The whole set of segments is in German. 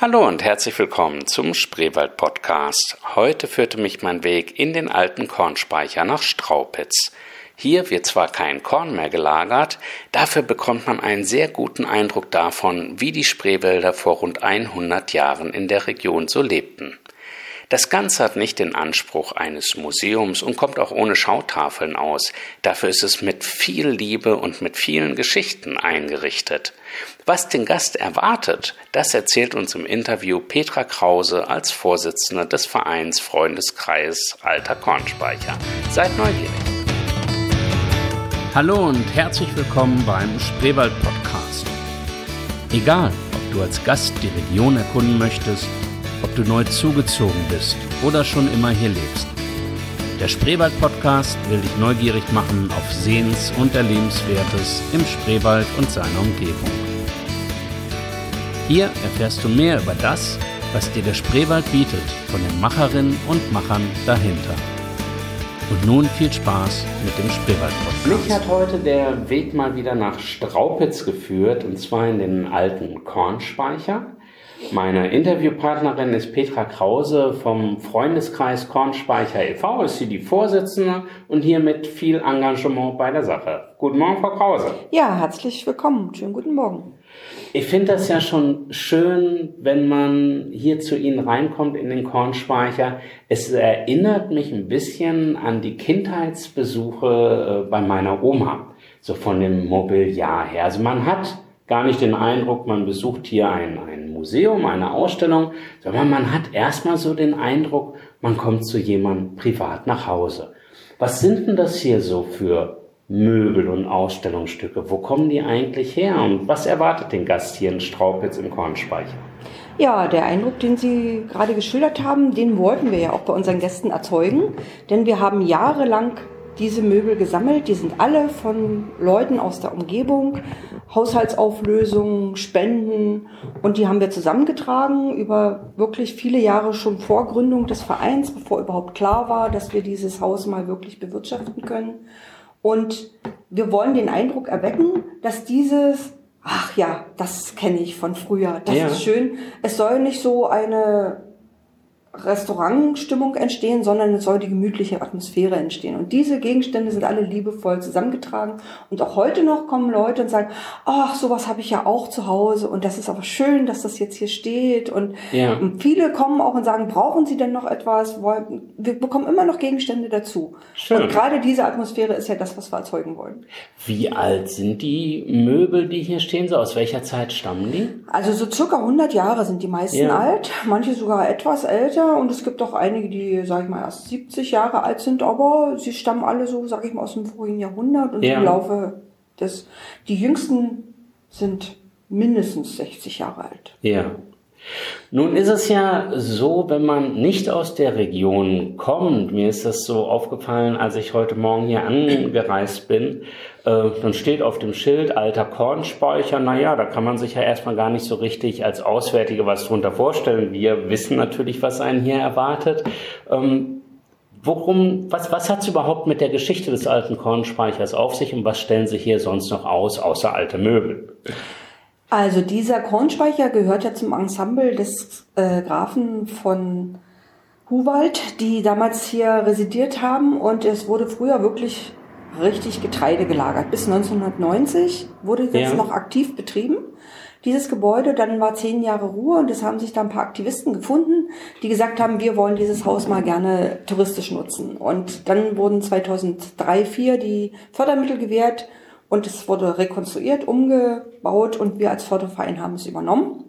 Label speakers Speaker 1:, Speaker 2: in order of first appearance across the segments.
Speaker 1: Hallo und herzlich willkommen zum Spreewald Podcast. Heute führte mich mein Weg in den alten Kornspeicher nach Straupitz. Hier wird zwar kein Korn mehr gelagert, dafür bekommt man einen sehr guten Eindruck davon, wie die Spreewälder vor rund 100 Jahren in der Region so lebten. Das Ganze hat nicht den Anspruch eines Museums und kommt auch ohne Schautafeln aus. Dafür ist es mit viel Liebe und mit vielen Geschichten eingerichtet. Was den Gast erwartet, das erzählt uns im Interview Petra Krause als Vorsitzende des Vereins Freundeskreis Alter Kornspeicher. Seid neugierig. Hallo und herzlich willkommen beim Spreewald Podcast. Egal, ob du als Gast die Region erkunden möchtest, ob du neu zugezogen bist oder schon immer hier lebst. Der Spreewald Podcast will dich neugierig machen auf Sehens- und Erlebenswertes im Spreewald und seiner Umgebung. Hier erfährst du mehr über das, was dir der Spreewald bietet, von den Macherinnen und Machern dahinter. Und nun viel Spaß mit dem Spreewald Podcast. Mich hat heute der Weg mal wieder nach Straupitz geführt, und zwar in den alten Kornspeicher. Meine Interviewpartnerin ist Petra Krause vom Freundeskreis Kornspeicher e.V. Ist sie die Vorsitzende und hier mit viel Engagement bei der Sache. Guten Morgen, Frau Krause.
Speaker 2: Ja, herzlich willkommen. Schönen guten Morgen.
Speaker 1: Ich finde das ja schon schön, wenn man hier zu Ihnen reinkommt in den Kornspeicher. Es erinnert mich ein bisschen an die Kindheitsbesuche äh, bei meiner Oma, so von dem Mobiliar her. Also man hat gar nicht den Eindruck, man besucht hier ein, ein Museum, eine Ausstellung, sondern man hat erstmal so den Eindruck, man kommt zu jemandem privat nach Hause. Was sind denn das hier so für Möbel und Ausstellungsstücke? Wo kommen die eigentlich her und was erwartet den Gast hier in Straupitz im Kornspeicher?
Speaker 2: Ja, der Eindruck, den Sie gerade geschildert haben, den wollten wir ja auch bei unseren Gästen erzeugen, denn wir haben jahrelang diese Möbel gesammelt. Die sind alle von Leuten aus der Umgebung, Haushaltsauflösungen, Spenden und die haben wir zusammengetragen über wirklich viele Jahre schon vor Gründung des Vereins, bevor überhaupt klar war, dass wir dieses Haus mal wirklich bewirtschaften können. Und wir wollen den Eindruck erwecken, dass dieses Ach ja, das kenne ich von früher. Das ja. ist schön. Es soll nicht so eine Restaurantstimmung entstehen, sondern es soll die gemütliche Atmosphäre entstehen. Und diese Gegenstände sind alle liebevoll zusammengetragen. Und auch heute noch kommen Leute und sagen, ach, sowas habe ich ja auch zu Hause und das ist aber schön, dass das jetzt hier steht. Und ja. viele kommen auch und sagen, brauchen Sie denn noch etwas? Wir bekommen immer noch Gegenstände dazu. Schön. Und gerade diese Atmosphäre ist ja das, was wir erzeugen wollen.
Speaker 1: Wie alt sind die Möbel, die hier stehen? So aus welcher Zeit stammen die?
Speaker 2: Also so circa 100 Jahre sind die meisten ja. alt, manche sogar etwas älter und es gibt auch einige, die, sag ich mal, erst 70 Jahre alt sind, aber sie stammen alle so, sag ich mal, aus dem vorigen Jahrhundert und ja. im Laufe des, die jüngsten sind mindestens 60 Jahre alt.
Speaker 1: Ja. Nun ist es ja so, wenn man nicht aus der Region kommt, mir ist das so aufgefallen, als ich heute Morgen hier angereist bin, äh, dann steht auf dem Schild alter Kornspeicher, naja, da kann man sich ja erstmal gar nicht so richtig als Auswärtige was drunter vorstellen. Wir wissen natürlich, was einen hier erwartet. Ähm, worum, was, was hat es überhaupt mit der Geschichte des alten Kornspeichers auf sich und was stellen Sie hier sonst noch aus, außer alte Möbel?
Speaker 2: Also dieser Kornspeicher gehört ja zum Ensemble des äh, Grafen von Huwald, die damals hier residiert haben und es wurde früher wirklich richtig Getreide gelagert. Bis 1990 wurde das ja. noch aktiv betrieben. Dieses Gebäude, dann war zehn Jahre Ruhe und es haben sich da ein paar Aktivisten gefunden, die gesagt haben, wir wollen dieses Haus mal gerne touristisch nutzen. Und dann wurden 2003, 2004 die Fördermittel gewährt und es wurde rekonstruiert, umgebaut und wir als Förderverein haben es übernommen,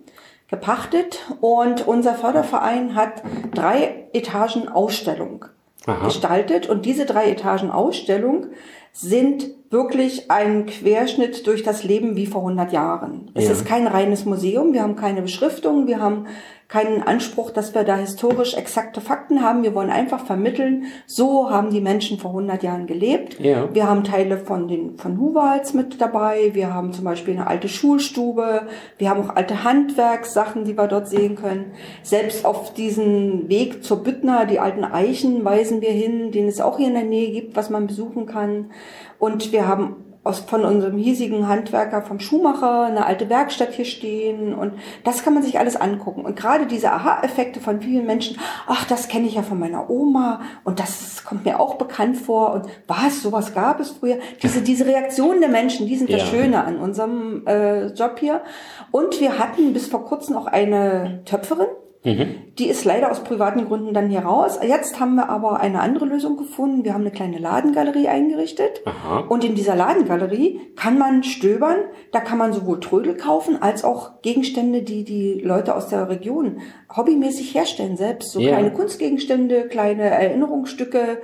Speaker 2: gepachtet. Und unser Förderverein hat drei Etagen Ausstellung Aha. gestaltet. Und diese drei Etagen Ausstellung sind wirklich ein Querschnitt durch das Leben wie vor 100 Jahren. Es ja. ist kein reines Museum, wir haben keine Beschriftung, wir haben keinen Anspruch, dass wir da historisch exakte Fakten haben. Wir wollen einfach vermitteln, so haben die Menschen vor 100 Jahren gelebt. Ja. Wir haben Teile von den von Huwals mit dabei. Wir haben zum Beispiel eine alte Schulstube. Wir haben auch alte Handwerkssachen, die wir dort sehen können. Selbst auf diesen Weg zur Büttner, die alten Eichen weisen wir hin, den es auch hier in der Nähe gibt, was man besuchen kann. Und wir haben aus, von unserem hiesigen Handwerker, vom Schuhmacher, eine alte Werkstatt hier stehen und das kann man sich alles angucken. Und gerade diese Aha-Effekte von vielen Menschen, ach, das kenne ich ja von meiner Oma und das kommt mir auch bekannt vor und was, sowas gab es früher. Diese, diese Reaktionen der Menschen, die sind ja. das Schöne an unserem äh, Job hier. Und wir hatten bis vor kurzem auch eine Töpferin, Mhm. Die ist leider aus privaten Gründen dann hier raus. Jetzt haben wir aber eine andere Lösung gefunden. Wir haben eine kleine Ladengalerie eingerichtet. Aha. Und in dieser Ladengalerie kann man stöbern. Da kann man sowohl Trödel kaufen als auch Gegenstände, die die Leute aus der Region hobbymäßig herstellen selbst. So ja. kleine Kunstgegenstände, kleine Erinnerungsstücke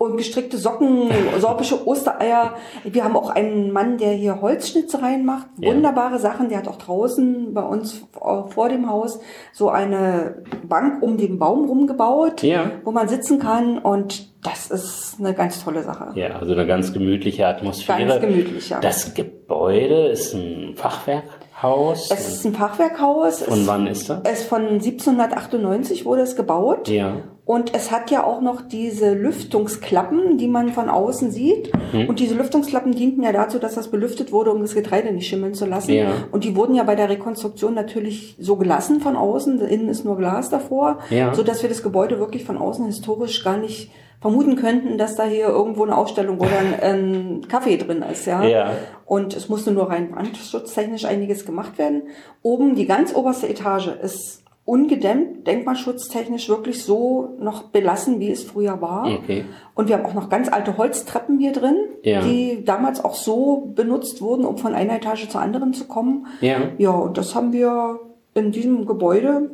Speaker 2: und gestrickte Socken, sorpische Ostereier. Wir haben auch einen Mann, der hier Holzschnitzereien macht. Wunderbare ja. Sachen. Der hat auch draußen bei uns vor dem Haus so eine Bank um den Baum rumgebaut, ja. wo man sitzen kann und das ist eine ganz tolle Sache.
Speaker 1: Ja, also eine ganz gemütliche Atmosphäre.
Speaker 2: Ganz gemütlich, ja.
Speaker 1: Das Gebäude ist ein Fachwerk. Haus?
Speaker 2: Es ist ein Fachwerkhaus.
Speaker 1: Von wann ist das?
Speaker 2: Es von 1798 wurde es gebaut.
Speaker 1: Ja.
Speaker 2: Und es hat ja auch noch diese Lüftungsklappen, die man von außen sieht. Mhm. Und diese Lüftungsklappen dienten ja dazu, dass das belüftet wurde, um das Getreide nicht schimmeln zu lassen. Ja. Und die wurden ja bei der Rekonstruktion natürlich so gelassen von außen. Innen ist nur Glas davor, ja. so dass wir das Gebäude wirklich von außen historisch gar nicht vermuten könnten, dass da hier irgendwo eine Ausstellung oder ein, ein Kaffee drin ist, ja.
Speaker 1: ja.
Speaker 2: Und es musste nur rein brandschutztechnisch einiges gemacht werden. Oben, die ganz oberste Etage ist ungedämmt, denkmalschutztechnisch wirklich so noch belassen, wie es früher war. Okay. Und wir haben auch noch ganz alte Holztreppen hier drin, ja. die damals auch so benutzt wurden, um von einer Etage zur anderen zu kommen. Ja. Ja, und das haben wir in diesem Gebäude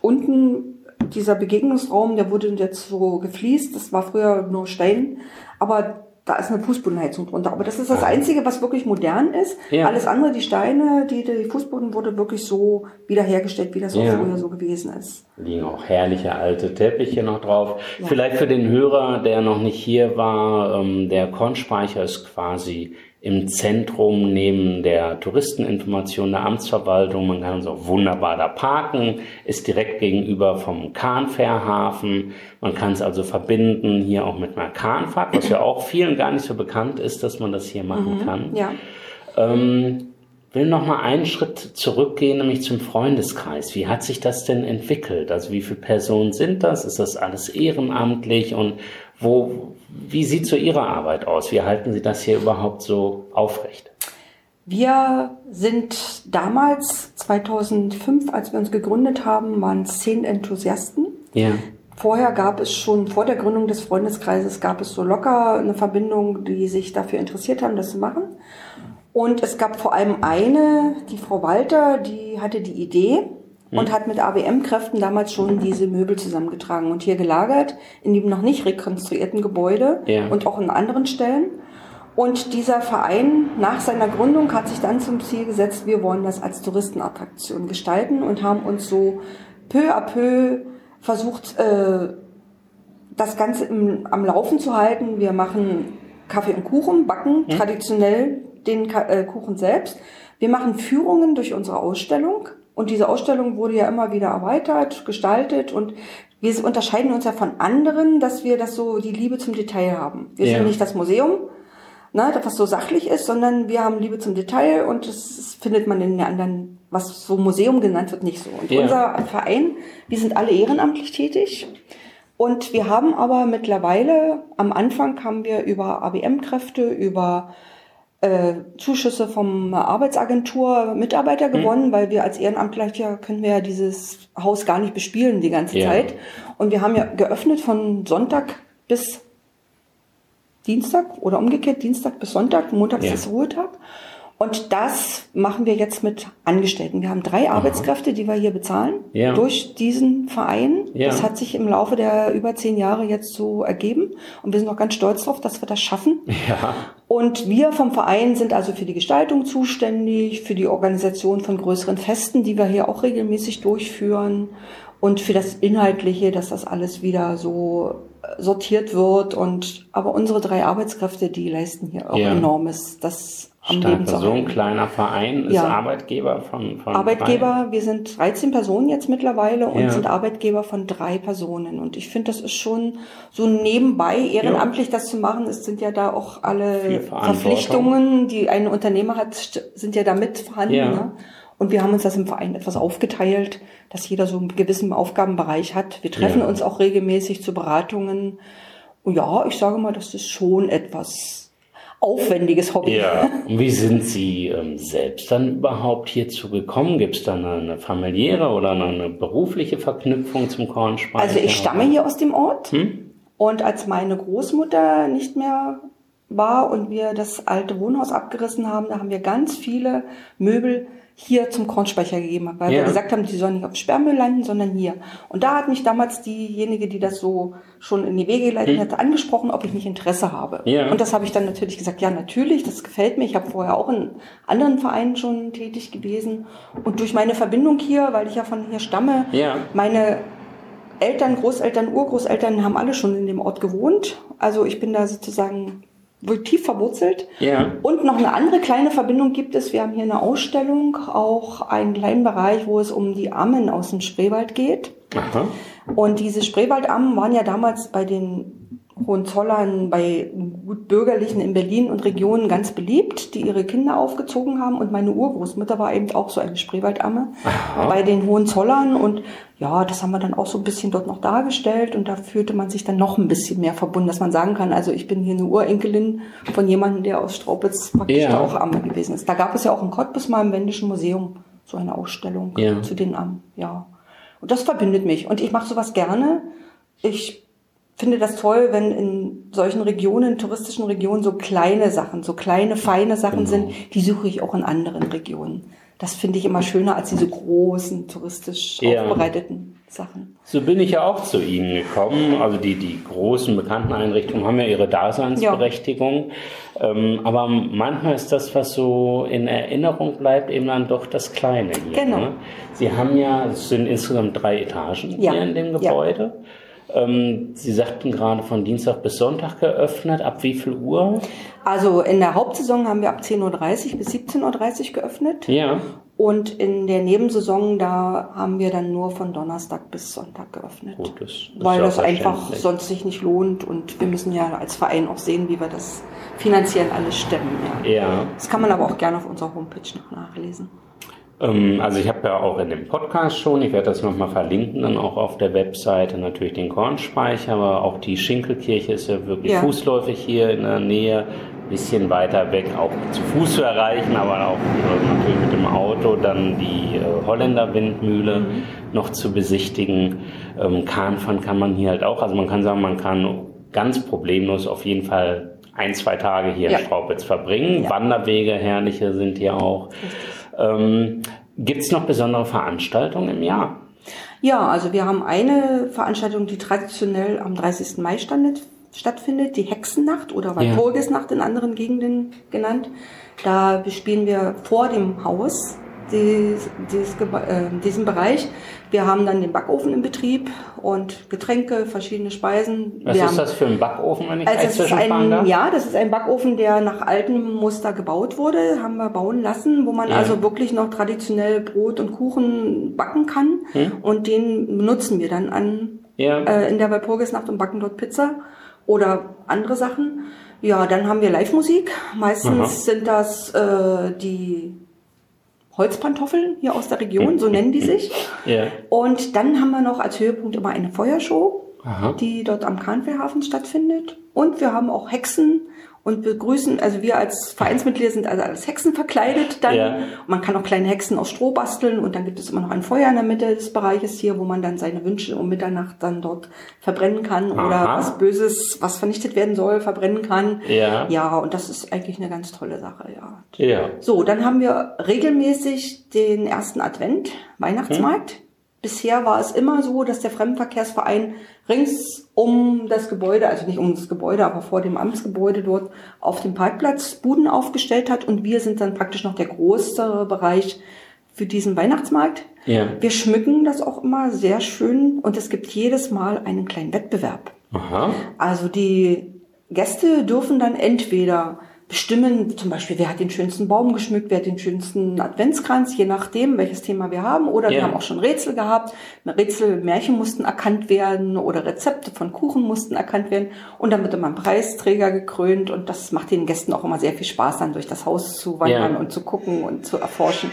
Speaker 2: unten dieser Begegnungsraum, der wurde jetzt so gefliest. Das war früher nur Stein, aber da ist eine Fußbodenheizung drunter. Aber das ist das Einzige, was wirklich modern ist. Ja. Alles andere, die Steine, die, die Fußboden wurde wirklich so wiederhergestellt, wie das ja. auch früher so gewesen ist.
Speaker 1: Liegen auch herrliche alte Teppiche noch drauf. Ja. Vielleicht für den Hörer, der noch nicht hier war, ähm, der Kornspeicher ist quasi im Zentrum neben der Touristeninformation der Amtsverwaltung. Man kann so wunderbar da parken, ist direkt gegenüber vom Kahnfährhafen. Man kann es also verbinden hier auch mit einer Kahnfahrt, was ja auch vielen gar nicht so bekannt ist, dass man das hier machen mhm, kann.
Speaker 2: Ja.
Speaker 1: Ähm, will noch mal einen Schritt zurückgehen, nämlich zum Freundeskreis. Wie hat sich das denn entwickelt? Also wie viele Personen sind das? Ist das alles ehrenamtlich und wo, wie sieht so Ihre Arbeit aus? Wie halten Sie das hier überhaupt so aufrecht?
Speaker 2: Wir sind damals, 2005, als wir uns gegründet haben, waren zehn Enthusiasten.
Speaker 1: Ja.
Speaker 2: Vorher gab es schon, vor der Gründung des Freundeskreises, gab es so locker eine Verbindung, die sich dafür interessiert haben, das zu machen. Und es gab vor allem eine, die Frau Walter, die hatte die Idee, und hat mit ABM-Kräften damals schon diese Möbel zusammengetragen und hier gelagert in dem noch nicht rekonstruierten Gebäude ja. und auch in anderen Stellen. Und dieser Verein nach seiner Gründung hat sich dann zum Ziel gesetzt, wir wollen das als Touristenattraktion gestalten und haben uns so peu à peu versucht, äh, das Ganze im, am Laufen zu halten. Wir machen Kaffee und Kuchen, backen hm. traditionell den äh, Kuchen selbst. Wir machen Führungen durch unsere Ausstellung. Und diese Ausstellung wurde ja immer wieder erweitert, gestaltet und wir unterscheiden uns ja von anderen, dass wir das so die Liebe zum Detail haben. Wir ja. sind nicht das Museum, ne, was so sachlich ist, sondern wir haben Liebe zum Detail und das findet man in den anderen, was so Museum genannt wird, nicht so. Und ja. unser Verein, wir sind alle ehrenamtlich tätig. Und wir haben aber mittlerweile, am Anfang haben wir über ABM-Kräfte, über Zuschüsse vom Arbeitsagentur Mitarbeiter hm. gewonnen, mhm. weil wir als Ehrenamtler können wir ja dieses Haus gar nicht bespielen die ganze ja. Zeit. Und wir haben ja geöffnet von Sonntag bis Dienstag oder umgekehrt Dienstag bis Sonntag. Montag ja. ist Ruhetag. Und das machen wir jetzt mit Angestellten. Wir haben drei Aha. Arbeitskräfte, die wir hier bezahlen ja. durch diesen Verein. Ja. Das hat sich im Laufe der über zehn Jahre jetzt so ergeben. Und wir sind auch ganz stolz darauf, dass wir das schaffen.
Speaker 1: Ja.
Speaker 2: Und wir vom Verein sind also für die Gestaltung zuständig, für die Organisation von größeren Festen, die wir hier auch regelmäßig durchführen und für das Inhaltliche, dass das alles wieder so sortiert wird. Und aber unsere drei Arbeitskräfte, die leisten hier auch ja. enormes. Das am
Speaker 1: Stark,
Speaker 2: Leben zu
Speaker 1: so ein
Speaker 2: halten.
Speaker 1: kleiner Verein ist
Speaker 2: Ja.
Speaker 1: Arbeitgeber von, von
Speaker 2: Arbeitgeber, wir sind 13 Personen jetzt mittlerweile und
Speaker 1: Ja.
Speaker 2: sind Arbeitgeber von drei Personen. Und ich finde, das ist schon so nebenbei ehrenamtlich das zu machen. Es sind ja da auch alle. Verpflichtungen, die ein Unternehmer hat, sind ja da mit vorhanden. Ne? Und wir haben uns das im Verein etwas aufgeteilt, dass jeder so einen gewissen Aufgabenbereich hat. Wir treffen uns auch regelmäßig zu Beratungen. Und ja, ich sage mal, das ist schon etwas aufwendiges Hobby.
Speaker 1: Ja, und wie sind Sie ähm, selbst dann überhaupt hierzu gekommen? Gibt es da eine, familiäre oder eine, eine berufliche Verknüpfung zum Kornspeicher?
Speaker 2: Also ich stamme hier aus dem Ort.
Speaker 1: Hm?
Speaker 2: Und als meine Großmutter nicht mehr war und wir das alte Wohnhaus abgerissen haben, da haben wir ganz viele Möbel hier zum Kornspeicher gegeben, weil
Speaker 1: Ja.
Speaker 2: wir gesagt haben, die sollen nicht auf Sperrmüll landen, sondern hier. Und da hat mich damals diejenige, die das so schon in die Wege geleitet hatte, angesprochen, ob ich nicht Interesse habe.
Speaker 1: Hm. Ja.
Speaker 2: Und das habe ich dann natürlich gesagt, ja, natürlich, das gefällt mir. Ich habe vorher auch in anderen Vereinen schon tätig gewesen. Und durch meine Verbindung hier, weil ich ja von hier stamme,
Speaker 1: Ja.
Speaker 2: meine Eltern, Großeltern, Urgroßeltern haben alle schon in dem Ort gewohnt. Also ich bin da sozusagen wohl tief verwurzelt.
Speaker 1: Ja.
Speaker 2: Und noch eine andere kleine Verbindung gibt es. Wir haben hier eine Ausstellung, auch einen kleinen Bereich, wo es um die Ammen aus dem Spreewald geht.
Speaker 1: Aha.
Speaker 2: Und diese Spreewaldammen waren ja damals bei den Hohenzollern, bei gut Bürgerlichen in Berlin und Regionen ganz beliebt, die ihre Kinder aufgezogen haben. Und meine Urgroßmutter war eben auch so eine Spreewaldamme bei den Hohenzollern. Und ja, das haben wir dann auch so ein bisschen dort noch dargestellt. Und da fühlte man sich dann noch ein bisschen mehr verbunden, dass man sagen kann, also ich bin hier eine Urenkelin von jemandem, der aus Straubitz praktisch
Speaker 1: Ja.
Speaker 2: auch Amme gewesen ist. Da gab es ja auch in Cottbus mal im Wendischen Museum so eine Ausstellung
Speaker 1: Ja.
Speaker 2: zu den Ammen, ja. Und das verbindet mich. Und ich mache sowas gerne. Ich finde das toll, wenn in solchen Regionen, touristischen Regionen, so kleine Sachen, so kleine, feine Sachen
Speaker 1: Genau.
Speaker 2: sind, die suche ich auch in anderen Regionen. Das finde ich immer schöner als diese großen, touristisch
Speaker 1: Ja.
Speaker 2: aufbereiteten Sachen.
Speaker 1: So bin ich ja auch zu Ihnen gekommen. Also die, die großen bekannten Einrichtungen haben ja ihre Daseinsberechtigung. Ähm, aber manchmal ist das, was so in Erinnerung bleibt, eben dann doch das Kleine hier.
Speaker 2: Genau.
Speaker 1: Ne? Sie haben ja, es sind insgesamt drei Etagen
Speaker 2: Ja.
Speaker 1: hier in dem
Speaker 2: Ja.
Speaker 1: Gebäude. Ähm, Sie sagten gerade von Dienstag bis Sonntag geöffnet. Ab wie viel Uhr?
Speaker 2: Also in der Hauptsaison haben wir ab 10.30 Uhr bis 17.30 Uhr geöffnet.
Speaker 1: Ja.
Speaker 2: Und in der Nebensaison, da haben wir dann nur von Donnerstag bis Sonntag geöffnet.
Speaker 1: Gut, das ist
Speaker 2: weil das einfach sonst sich nicht lohnt und wir müssen ja als Verein auch sehen, wie wir das finanziell alles stemmen. Ja.
Speaker 1: Ja.
Speaker 2: Das kann man aber auch gerne auf unserer Homepage noch nachlesen.
Speaker 1: Ähm, Also ich habe ja auch in dem Podcast schon, ich werde das nochmal verlinken, dann auch auf der Webseite natürlich den Kornspeicher, aber auch die Schinkelkirche ist ja wirklich
Speaker 2: Ja.
Speaker 1: fußläufig hier in der Nähe, bisschen weiter weg, auch zu Fuß zu erreichen, aber auch äh, natürlich mit dem Auto dann die äh, Holländer Windmühle
Speaker 2: Mhm.
Speaker 1: noch zu besichtigen. Ähm, Kahnfahren kann man hier halt auch, also man kann sagen, man kann ganz problemlos auf jeden Fall ein, zwei Tage hier
Speaker 2: Ja.
Speaker 1: in Straubitz verbringen.
Speaker 2: Ja.
Speaker 1: Wanderwege, herrliche sind hier auch. Ähm, Gibt es noch besondere Veranstaltungen im Jahr?
Speaker 2: Ja, also wir haben eine Veranstaltung, die traditionell am 30. Mai standet, stattfindet, die Hexennacht oder
Speaker 1: Ja.
Speaker 2: Walpurgisnacht in anderen Gegenden genannt. Da bespielen wir vor dem Haus dies, dies, äh, diesen Bereich. Wir haben dann den Backofen in Betrieb und Getränke, verschiedene Speisen.
Speaker 1: Was
Speaker 2: wir
Speaker 1: ist
Speaker 2: haben,
Speaker 1: das für ein Backofen, wenn ich
Speaker 2: Also
Speaker 1: darf?
Speaker 2: ein, ja, das ist ein Backofen, der nach altem Muster gebaut wurde, haben wir bauen lassen, wo man
Speaker 1: Ja.
Speaker 2: also wirklich noch traditionell Brot und Kuchen backen kann. Und den benutzen wir dann an
Speaker 1: Ja.
Speaker 2: äh, in der Walpurgisnacht und backen dort Pizza oder andere Sachen. Ja, dann haben wir Live-Musik. Meistens
Speaker 1: Aha.
Speaker 2: sind das äh, die Holzpantoffeln hier aus der Region, so nennen die sich.
Speaker 1: Ja.
Speaker 2: Und dann haben wir noch als Höhepunkt immer eine Feuershow,
Speaker 1: Aha.
Speaker 2: die dort am Kahnfährhafen stattfindet. Und wir haben auch Hexen und begrüßen, also wir als Vereinsmitglieder sind also als Hexen verkleidet dann.
Speaker 1: Ja.
Speaker 2: Und man kann auch kleine Hexen aus Stroh basteln und dann gibt es immer noch ein Feuer in der Mitte des Bereiches hier, wo man dann seine Wünsche um Mitternacht dann dort verbrennen kann oder
Speaker 1: Aha.
Speaker 2: was Böses, was vernichtet werden soll, verbrennen kann.
Speaker 1: Ja.
Speaker 2: Ja, und das ist eigentlich eine ganz tolle Sache, ja.
Speaker 1: Ja.
Speaker 2: So, dann haben wir regelmäßig den ersten Advent, Weihnachtsmarkt. Bisher war es immer so, dass der Fremdenverkehrsverein rings um das Gebäude, also nicht um das Gebäude, aber vor dem Amtsgebäude dort auf dem Parkplatz Buden aufgestellt hat und wir sind dann praktisch noch der größere Bereich für diesen Weihnachtsmarkt.
Speaker 1: Ja.
Speaker 2: Wir schmücken das auch immer sehr schön und es gibt jedes Mal einen kleinen Wettbewerb.
Speaker 1: Aha.
Speaker 2: Also die Gäste dürfen dann entweder bestimmen, zum Beispiel, wer hat den schönsten Baum geschmückt, wer hat den schönsten Adventskranz, je nachdem, welches Thema wir haben. Oder ja. wir haben auch schon Rätsel gehabt. Rätsel, Märchen mussten erkannt werden oder Rezepte von Kuchen mussten erkannt werden. Und dann wird immer ein Preisträger gekrönt und das macht den Gästen auch immer sehr viel Spaß, dann durch das Haus zu wandern ja. und zu gucken und zu erforschen.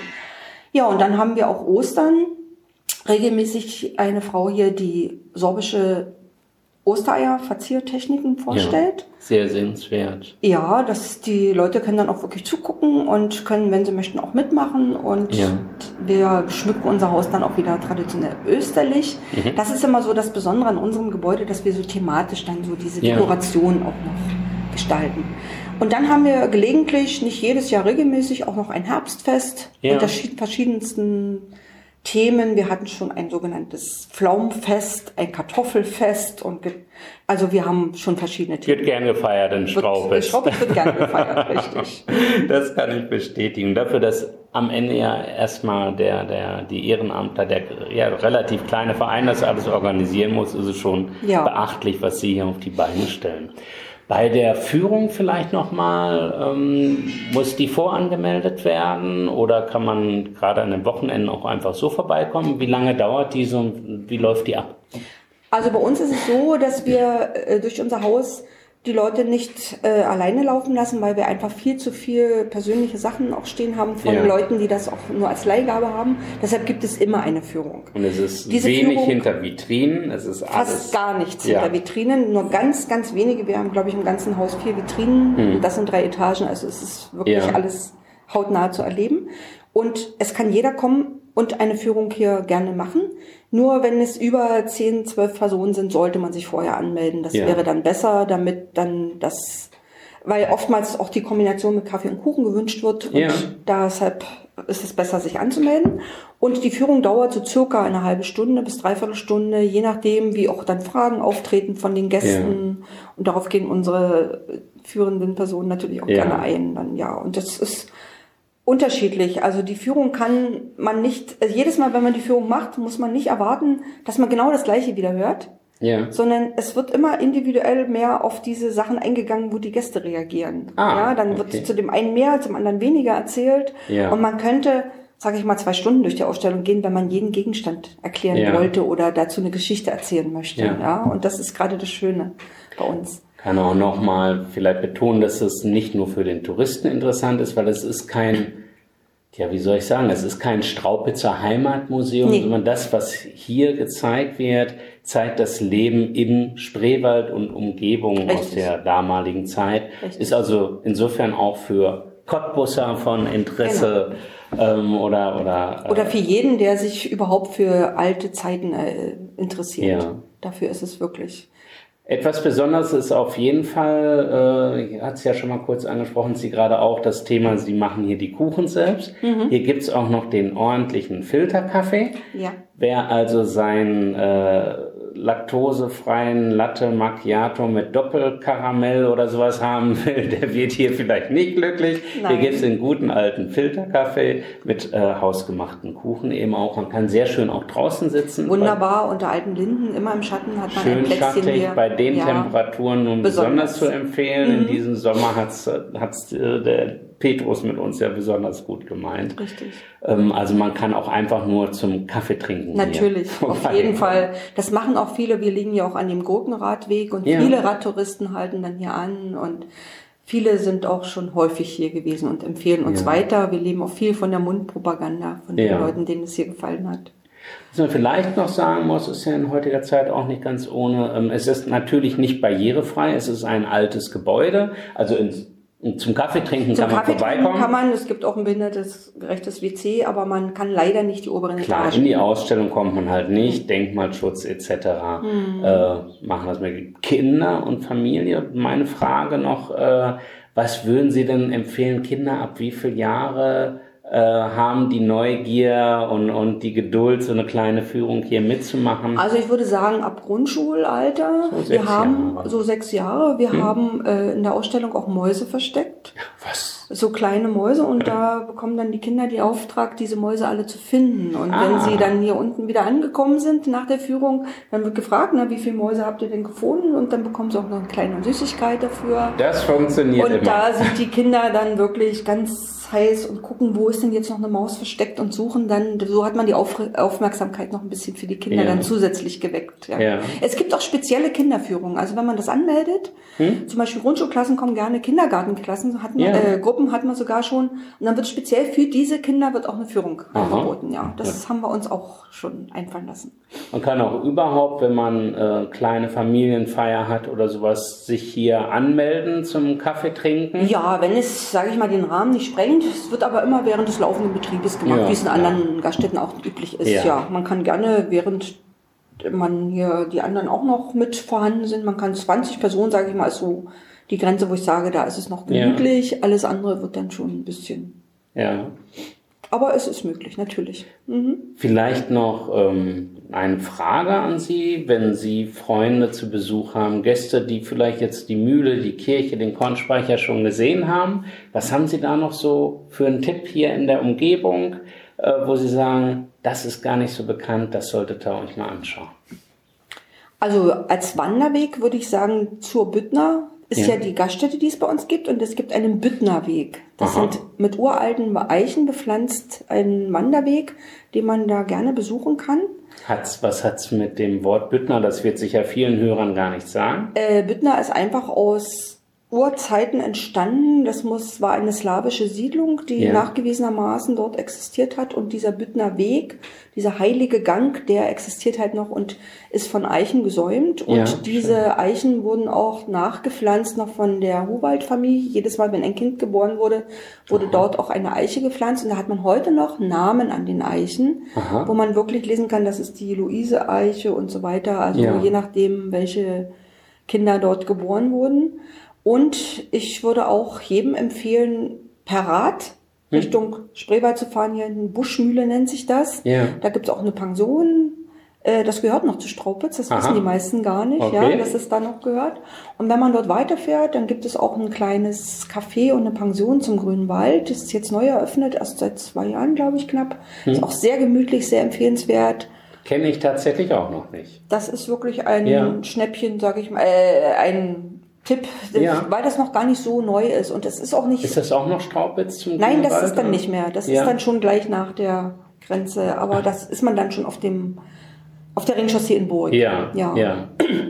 Speaker 2: Ja, und dann haben wir auch Ostern. Regelmäßig eine Frau hier, die sorbische Ostereier Verziertechniken vorstellt. Ja,
Speaker 1: sehr sehenswert.
Speaker 2: Ja, dass die Leute können dann auch wirklich zugucken und können, wenn sie möchten, auch mitmachen. Und ja. wir schmücken unser Haus dann auch wieder traditionell österlich. Mhm. Das ist immer so das Besondere an unserem Gebäude, dass wir so thematisch dann so diese Dekoration ja. auch noch gestalten. Und dann haben wir gelegentlich, nicht jedes Jahr regelmäßig, auch noch ein Herbstfest ja. unter verschiedensten Themen. Wir hatten schon ein sogenanntes Pflaumenfest, ein Kartoffelfest und also wir haben schon verschiedene
Speaker 1: Themen. Wird gern gefeiert in Straubitz.
Speaker 2: Straubitz wird gern gefeiert, richtig.
Speaker 1: Das kann ich bestätigen. Dafür, dass am Ende ja erstmal der, der, die Ehrenamtler, der ja, relativ kleine Verein das alles organisieren muss, ist es schon ja. beachtlich, was Sie hier auf die Beine stellen. Bei der Führung vielleicht nochmal, ähm, muss die vorangemeldet werden oder kann man gerade an den Wochenenden auch einfach so vorbeikommen? Wie lange dauert die so und wie läuft die ab?
Speaker 2: Also bei uns ist es so, dass wir äh, durch unser Haus die Leute nicht äh, alleine laufen lassen, weil wir einfach viel zu viel persönliche Sachen auch stehen haben von ja. Leuten, die das auch nur als Leihgabe haben. Deshalb gibt es immer eine Führung.
Speaker 1: Und es ist Diese wenig Führung hinter Vitrinen, es ist
Speaker 2: alles fast gar nichts ja. hinter Vitrinen, nur ganz, ganz wenige. Wir haben, glaube ich, im ganzen Haus vier Vitrinen. Hm. Das sind drei Etagen, also es ist wirklich ja. alles hautnah zu erleben. Und es kann jeder kommen und eine Führung hier gerne machen. Nur wenn es über 10, 12 Personen sind, sollte man sich vorher anmelden. Das ja. wäre dann besser, damit dann das, weil oftmals auch die Kombination mit Kaffee und Kuchen gewünscht wird und ja. deshalb ist es besser, sich anzumelden. Und die Führung dauert so circa eine halbe Stunde bis dreiviertel Stunde, je nachdem, wie auch dann Fragen auftreten von den Gästen. Ja. Und darauf gehen unsere führenden Personen natürlich auch gerne ein. Dann ja, und das ist unterschiedlich. Also die Führung kann man nicht, also jedes Mal, wenn man die Führung macht, muss man nicht erwarten, dass man genau das Gleiche wieder hört. Ja. Sondern es wird immer individuell mehr auf diese Sachen eingegangen, wo die Gäste reagieren. Ah, ja, dann okay. wird zu dem einen mehr, zum anderen weniger erzählt. Ja. Und man könnte, sage ich mal, zwei Stunden durch die Ausstellung gehen, wenn man jeden Gegenstand erklären ja. wollte oder dazu eine Geschichte erzählen möchte. Ja. ja. Und das ist gerade das Schöne bei uns
Speaker 1: kann auch nochmal vielleicht betonen, dass es nicht nur für den Touristen interessant ist, weil es ist kein, ja, wie soll ich sagen, es ist kein Straupitzer Heimatmuseum, nee. sondern das, was hier gezeigt wird, zeigt das Leben im Spreewald und Umgebung Richtig. aus der damaligen Zeit. Richtig. Ist also insofern auch für Cottbusser von Interesse genau. ähm, oder oder
Speaker 2: äh, oder für jeden, der sich überhaupt für alte Zeiten äh, interessiert. Ja. Dafür ist es wirklich
Speaker 1: etwas Besonderes ist auf jeden Fall, äh, hat es ja schon mal kurz angesprochen, Sie gerade auch das Thema, Sie machen hier die Kuchen selbst. Mhm. Hier gibt's auch noch den ordentlichen Filterkaffee. Ja. Wer also sein äh, laktosefreien Latte Macchiato mit Doppelkaramell oder sowas haben will, der wird hier vielleicht nicht glücklich. Nein. Hier gibt's den guten alten Filterkaffee mit äh, hausgemachten Kuchen eben auch. Man kann sehr schön auch draußen sitzen.
Speaker 2: Wunderbar, unter alten Linden, immer im Schatten hat man
Speaker 1: schön ein Plätzchen schattig, hier. bei den ja, Temperaturen nun besonders, besonders zu empfehlen. Mhm. In diesem Sommer hat's, hat's äh, der Petrus mit uns ja besonders gut gemeint. Richtig. Ähm, also man kann auch einfach nur zum Kaffee trinken.
Speaker 2: Natürlich, auf jeden Fall. Das machen auch viele. Wir liegen ja auch an dem Gurkenradweg und ja. viele Radtouristen halten dann hier an und Viele sind auch schon häufig hier gewesen und empfehlen uns ja. weiter. Wir leben auch viel von der Mundpropaganda, von den ja. Leuten, denen es hier gefallen hat.
Speaker 1: Was man vielleicht noch sagen muss, ist ja in heutiger Zeit auch nicht ganz ohne. Ähm, es ist natürlich nicht barrierefrei. Es ist ein altes Gebäude. Also in zum Kaffee trinken Zum kann Kaffee man vorbeikommen.
Speaker 2: kann man, es gibt auch ein behindertes gerechtes WC, aber man kann leider nicht die oberen
Speaker 1: Klar, Etagen. in die Ausstellung kommt man halt nicht, Denkmalschutz etc. Hm. Äh, machen das mit Kinder und Familie. Meine Frage noch, äh, was würden Sie denn empfehlen, Kinder ab wie viele Jahre äh, haben die Neugier und, und die Geduld, so eine kleine Führung hier mitzumachen?
Speaker 2: Also ich würde sagen, ab Grundschulalter. So wir haben Jahre. so sechs Jahre. Wir hm? haben äh, in der Ausstellung auch Mäuse versteckt.
Speaker 1: Was?
Speaker 2: so kleine Mäuse und da bekommen dann die Kinder die Auftrag, diese Mäuse alle zu finden. Und
Speaker 1: Ah.
Speaker 2: wenn sie dann hier unten wieder angekommen sind nach der Führung, dann wird gefragt, na, wie viele Mäuse habt ihr denn gefunden? Und dann bekommen sie auch noch eine kleine Süßigkeit dafür.
Speaker 1: Das funktioniert
Speaker 2: Und
Speaker 1: immer.
Speaker 2: da sind die Kinder dann wirklich ganz heiß und gucken, wo ist denn jetzt noch eine Maus versteckt und suchen dann, so hat man die Auf Aufmerksamkeit noch ein bisschen für die Kinder
Speaker 1: Ja.
Speaker 2: dann zusätzlich geweckt. Ja.
Speaker 1: Ja.
Speaker 2: Es gibt auch spezielle Kinderführungen. Also wenn man das anmeldet, zum Beispiel Grundschulklassen kommen gerne, Kindergartenklassen hat man,
Speaker 1: Hm? Ja.
Speaker 2: äh, Gruppen hat man sogar schon. Und dann wird speziell für diese Kinder wird auch eine Führung
Speaker 1: Aha.
Speaker 2: angeboten. Ja, das haben wir uns auch schon einfallen lassen.
Speaker 1: Man kann auch überhaupt, wenn man äh, kleine Familienfeier hat oder sowas, sich hier anmelden zum Kaffee trinken.
Speaker 2: Ja, wenn es, sage ich mal, den Rahmen nicht sprengt. Es wird aber immer während des laufenden Betriebes gemacht,
Speaker 1: Ja,
Speaker 2: wie es in
Speaker 1: ja.
Speaker 2: anderen Gaststätten auch üblich ist.
Speaker 1: Ja.
Speaker 2: Ja. man kann gerne, während man hier die anderen auch noch mit vorhanden sind, man kann 20 Personen, sage ich mal, ist so die Grenze, wo ich sage, da ist es noch
Speaker 1: Ja.
Speaker 2: gemütlich. Alles andere wird dann schon ein bisschen.
Speaker 1: Ja.
Speaker 2: Aber es ist möglich, natürlich. Mhm.
Speaker 1: Vielleicht noch ähm, eine Frage an Sie, wenn Sie Freunde zu Besuch haben, Gäste, die vielleicht jetzt die Mühle, die Kirche, den Kornspeicher schon gesehen haben. Was haben Sie da noch so für einen Tipp hier in der Umgebung, äh, wo Sie sagen, das ist gar nicht so bekannt, das solltet ihr euch mal anschauen?
Speaker 2: Also als Wanderweg würde ich sagen, zur Büttner ist
Speaker 1: Ja.
Speaker 2: ja. die Gaststätte, die es bei uns gibt. Und es gibt einen Büttnerweg. Das
Speaker 1: Aha.
Speaker 2: sind mit uralten Eichen bepflanzt ein Wanderweg, den man da gerne besuchen kann.
Speaker 1: Hat's, was hat's mit dem Wort Büttner? Das wird sicher vielen Hörern gar nicht sagen.
Speaker 2: Äh, Büttner ist einfach aus Urzeiten entstanden. Das muss, war eine slawische Siedlung, die
Speaker 1: Ja.
Speaker 2: nachgewiesenermaßen dort existiert hat. Und dieser Büttner Weg, dieser heilige Gang, der existiert halt noch und ist von Eichen gesäumt. Und
Speaker 1: Ja,
Speaker 2: diese Eichen wurden auch nachgepflanzt noch von der Huwald-Familie. Jedes Mal, wenn ein Kind geboren wurde, wurde dort auch eine Eiche gepflanzt. Und da hat man heute noch Namen an den Eichen,
Speaker 1: Aha.
Speaker 2: wo man wirklich lesen kann, das ist die Luise-Eiche und so weiter. Also
Speaker 1: Ja.
Speaker 2: je nachdem, welche Kinder dort geboren wurden. Und ich würde auch jedem empfehlen, per Rad
Speaker 1: Hm.
Speaker 2: Richtung Spreewald zu fahren. Hier in Buschmühle nennt sich das.
Speaker 1: Ja.
Speaker 2: Da gibt es auch eine Pension. Äh, Das gehört noch zu Straupitz, das
Speaker 1: Aha.
Speaker 2: wissen die meisten gar nicht,
Speaker 1: Okay.
Speaker 2: ja, dass es da noch gehört. Und wenn man dort weiterfährt, dann gibt es auch ein kleines Café und eine Pension zum Grünen Wald. Das ist jetzt neu eröffnet, erst seit zwei Jahren, glaube ich, knapp.
Speaker 1: Hm.
Speaker 2: Ist auch sehr gemütlich, sehr empfehlenswert.
Speaker 1: Kenne ich tatsächlich auch noch nicht.
Speaker 2: Das ist wirklich ein
Speaker 1: Ja.
Speaker 2: Schnäppchen, sage ich mal, äh, ein Tipp,
Speaker 1: Ja.
Speaker 2: weil das noch gar nicht so neu ist. Und es ist auch nicht.
Speaker 1: Ist das auch noch Straubitz zum
Speaker 2: nein, das
Speaker 1: Grünwald,
Speaker 2: ist dann
Speaker 1: oder?
Speaker 2: nicht mehr. Das
Speaker 1: Ja.
Speaker 2: ist dann schon gleich nach der Grenze. Aber das ist man dann schon auf dem auf der Ringchaussee in Burg.
Speaker 1: Ja,
Speaker 2: ja.
Speaker 1: ja,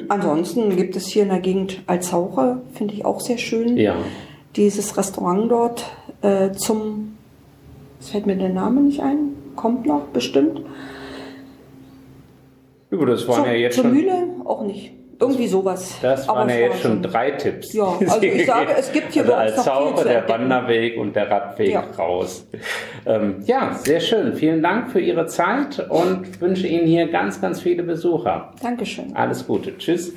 Speaker 2: Ansonsten gibt es hier in der Gegend Alzauche, finde ich auch sehr schön.
Speaker 1: ja.
Speaker 2: Dieses Restaurant dort äh, zum, es fällt mir der Name nicht ein, kommt noch bestimmt.
Speaker 1: Über das waren
Speaker 2: Zur,
Speaker 1: ja jetzt
Speaker 2: zur
Speaker 1: schon.
Speaker 2: Mühle auch nicht. Irgendwie sowas.
Speaker 1: Das waren ja jetzt schon drei Tipps.
Speaker 2: Ja, also ich sage, es gibt hier
Speaker 1: also als
Speaker 2: noch viel
Speaker 1: Sauber,
Speaker 2: zu
Speaker 1: der. Wanderweg und der Radweg
Speaker 2: Ja.
Speaker 1: raus. Ähm, ja, sehr schön. Vielen Dank für Ihre Zeit und wünsche Ihnen hier ganz, ganz viele Besucher.
Speaker 2: Dankeschön.
Speaker 1: Alles Gute. Tschüss.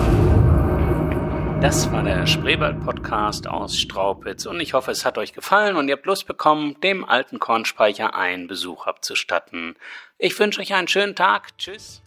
Speaker 1: Das war der Spreewald-Podcast aus Straupitz und ich hoffe, es hat euch gefallen und ihr habt Lust bekommen, dem alten Kornspeicher einen Besuch abzustatten. Ich wünsche euch einen schönen Tag. Tschüss.